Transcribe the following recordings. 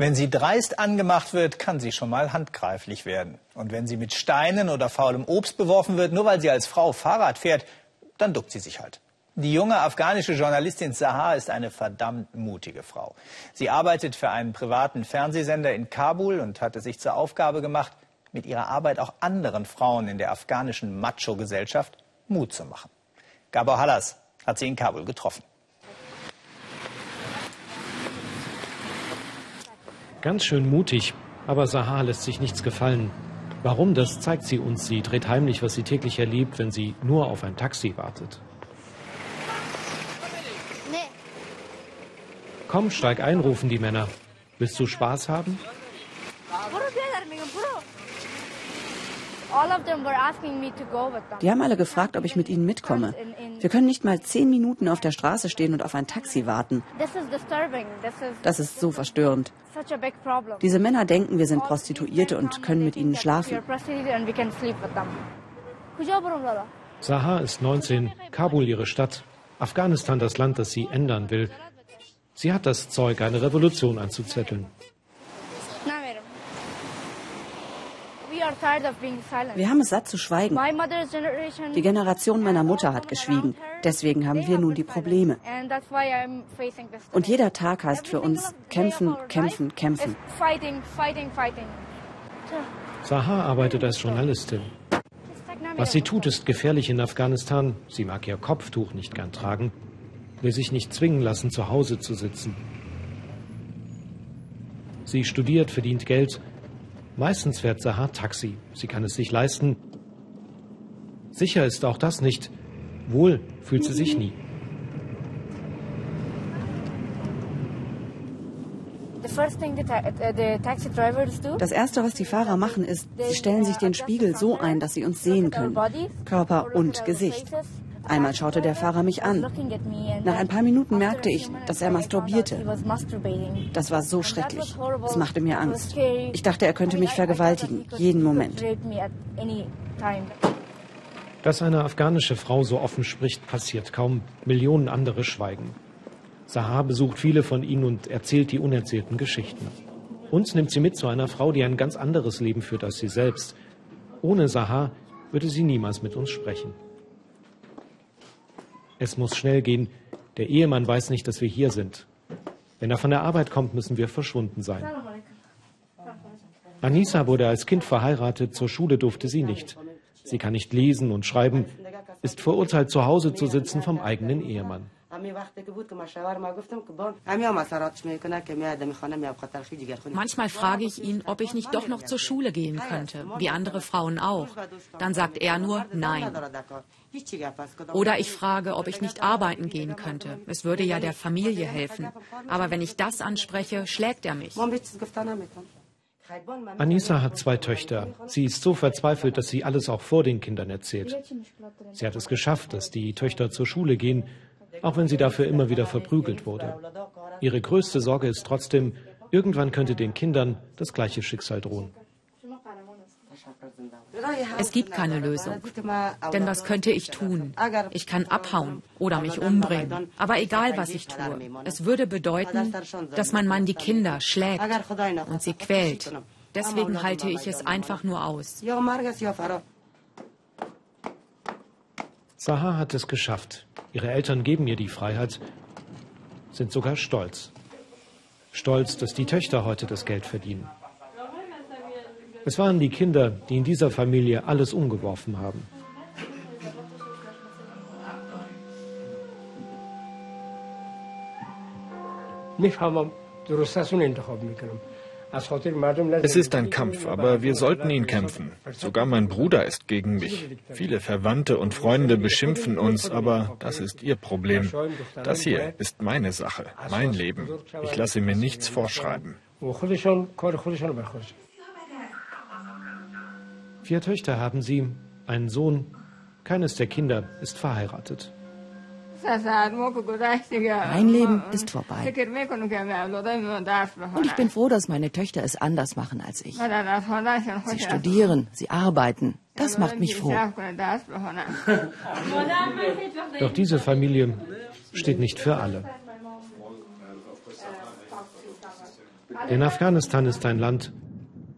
Wenn sie dreist angemacht wird, kann sie schon mal handgreiflich werden. Und wenn sie mit Steinen oder faulem Obst beworfen wird, nur weil sie als Frau Fahrrad fährt, dann duckt sie sich halt. Die junge afghanische Journalistin Sahar ist eine verdammt mutige Frau. Sie arbeitet für einen privaten Fernsehsender in Kabul und hat es sich zur Aufgabe gemacht, mit ihrer Arbeit auch anderen Frauen in der afghanischen Macho-Gesellschaft Mut zu machen. Gabor Hallas hat sie in Kabul getroffen. Ganz schön mutig, aber Sahar lässt sich nichts gefallen. Warum, das zeigt sie uns. Sie dreht heimlich, was sie täglich erlebt, wenn sie nur auf ein Taxi wartet. Komm, steig ein, rufen die Männer. Willst du Spaß haben? Die haben alle gefragt, ob ich mit ihnen mitkomme. Wir können nicht mal zehn Minuten auf der Straße stehen und auf ein Taxi warten. Das ist so verstörend. Diese Männer denken, wir sind Prostituierte und können mit ihnen schlafen. Sahar ist 19, Kabul ihre Stadt, Afghanistan das Land, das sie ändern will. Sie hat das Zeug, eine Revolution anzuzetteln. Wir haben es satt zu schweigen. Die Generation meiner Mutter hat geschwiegen. Deswegen haben wir nun die Probleme. Und jeder Tag heißt für uns kämpfen, kämpfen, kämpfen. Sahar arbeitet als Journalistin. Was sie tut, ist gefährlich in Afghanistan. Sie mag ihr Kopftuch nicht gern tragen, will sich nicht zwingen lassen, zu Hause zu sitzen. Sie studiert, verdient Geld Meistens fährt Sahar Taxi. Sie kann es sich leisten. Sicher ist auch das nicht. Wohl fühlt sie sich nie. Das Erste, was die Fahrer machen, ist, sie stellen sich den Spiegel so ein, dass sie uns sehen können. Körper und Gesicht. Einmal schaute der Fahrer mich an. Nach ein paar Minuten merkte ich, dass er masturbierte. Das war so schrecklich. Es machte mir Angst. Ich dachte, er könnte mich vergewaltigen, jeden Moment. Dass eine afghanische Frau so offen spricht, passiert kaum. Millionen andere schweigen. Sahar besucht viele von ihnen und erzählt die unerzählten Geschichten. Uns nimmt sie mit zu einer Frau, die ein ganz anderes Leben führt als sie selbst. Ohne Sahar würde sie niemals mit uns sprechen. Es muss schnell gehen. Der Ehemann weiß nicht, dass wir hier sind. Wenn er von der Arbeit kommt, müssen wir verschwunden sein. Anissa wurde als Kind verheiratet, zur Schule durfte sie nicht. Sie kann nicht lesen und schreiben, ist verurteilt, zu Hause zu sitzen vom eigenen Ehemann. Manchmal frage ich ihn, ob ich nicht doch noch zur Schule gehen könnte, wie andere Frauen auch. Dann sagt er nur Nein. Oder ich frage, ob ich nicht arbeiten gehen könnte. Es würde ja der Familie helfen. Aber wenn ich das anspreche, schlägt er mich. Anissa hat zwei Töchter. Sie ist so verzweifelt, dass sie alles auch vor den Kindern erzählt. Sie hat es geschafft, dass die Töchter zur Schule gehen, auch wenn sie dafür immer wieder verprügelt wurde. Ihre größte Sorge ist trotzdem, irgendwann könnte den Kindern das gleiche Schicksal drohen. Es gibt keine Lösung. Denn was könnte ich tun? Ich kann abhauen oder mich umbringen. Aber egal, was ich tue, es würde bedeuten, dass mein Mann die Kinder schlägt und sie quält. Deswegen halte ich es einfach nur aus. Sahar hat es geschafft. Ihre Eltern geben ihr die Freiheit, sind sogar stolz. Stolz, dass die Töchter heute das Geld verdienen. Es waren die Kinder, die in dieser Familie alles umgeworfen haben. Es ist ein Kampf, aber wir sollten ihn kämpfen. Sogar mein Bruder ist gegen mich. Viele Verwandte und Freunde beschimpfen uns, aber das ist ihr Problem. Das hier ist meine Sache, mein Leben. Ich lasse mir nichts vorschreiben. Vier Töchter haben sie, einen Sohn. Keines der Kinder ist verheiratet. Mein Leben ist vorbei. Und ich bin froh, dass meine Töchter es anders machen als ich. Sie studieren, sie arbeiten. Das macht mich froh. Doch diese Familie steht nicht für alle. Denn Afghanistan ist ein Land,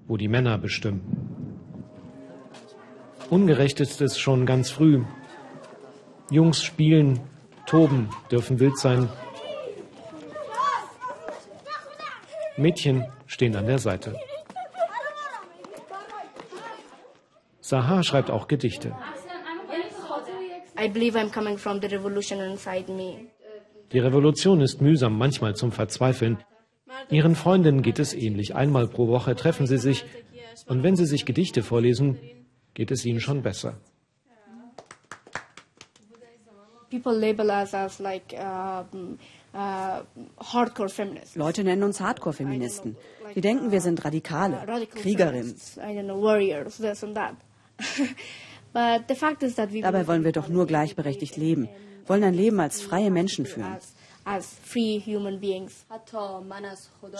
wo die Männer bestimmen. Ungerecht ist es schon ganz früh. Jungs spielen, toben, dürfen wild sein. Mädchen stehen an der Seite. Sahar schreibt auch Gedichte. Die Revolution ist mühsam, manchmal zum Verzweifeln. Ihren Freundinnen geht es ähnlich. Einmal pro Woche treffen sie sich und wenn sie sich Gedichte vorlesen, geht es ihnen schon besser. Leute nennen uns Hardcore-Feministen. Die denken, wir sind Radikale, Kriegerinnen. Dabei wollen wir doch nur gleichberechtigt leben, wollen ein Leben als freie Menschen führen.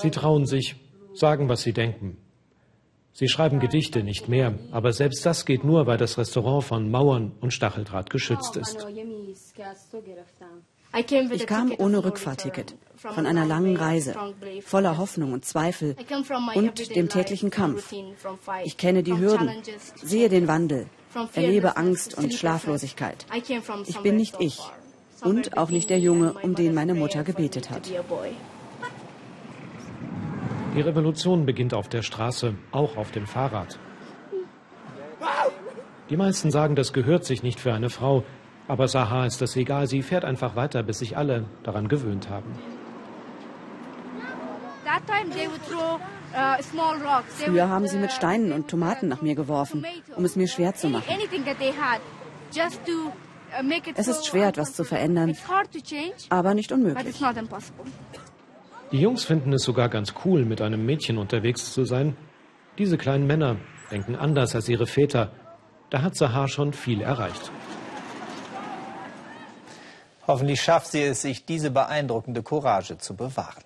Sie trauen sich, sagen, was sie denken. Sie schreiben Gedichte, nicht mehr, aber selbst das geht nur, weil das Restaurant von Mauern und Stacheldraht geschützt ist. Ich kam ohne Rückfahrticket, von einer langen Reise, voller Hoffnung und Zweifel und dem täglichen Kampf. Ich kenne die Hürden, sehe den Wandel, erlebe Angst und Schlaflosigkeit. Ich bin nicht ich und auch nicht der Junge, um den meine Mutter gebetet hat. Die Revolution beginnt auf der Straße, auch auf dem Fahrrad. Die meisten sagen, das gehört sich nicht für eine Frau, aber Sahar ist das egal, sie fährt einfach weiter, bis sich alle daran gewöhnt haben. Früher haben sie mit Steinen und Tomaten nach mir geworfen, um es mir schwer zu machen. Es ist schwer, etwas zu verändern, aber nicht unmöglich. Die Jungs finden es sogar ganz cool, mit einem Mädchen unterwegs zu sein. Diese kleinen Männer denken anders als ihre Väter. Da hat Sahar schon viel erreicht. Hoffentlich schafft sie es, sich diese beeindruckende Courage zu bewahren.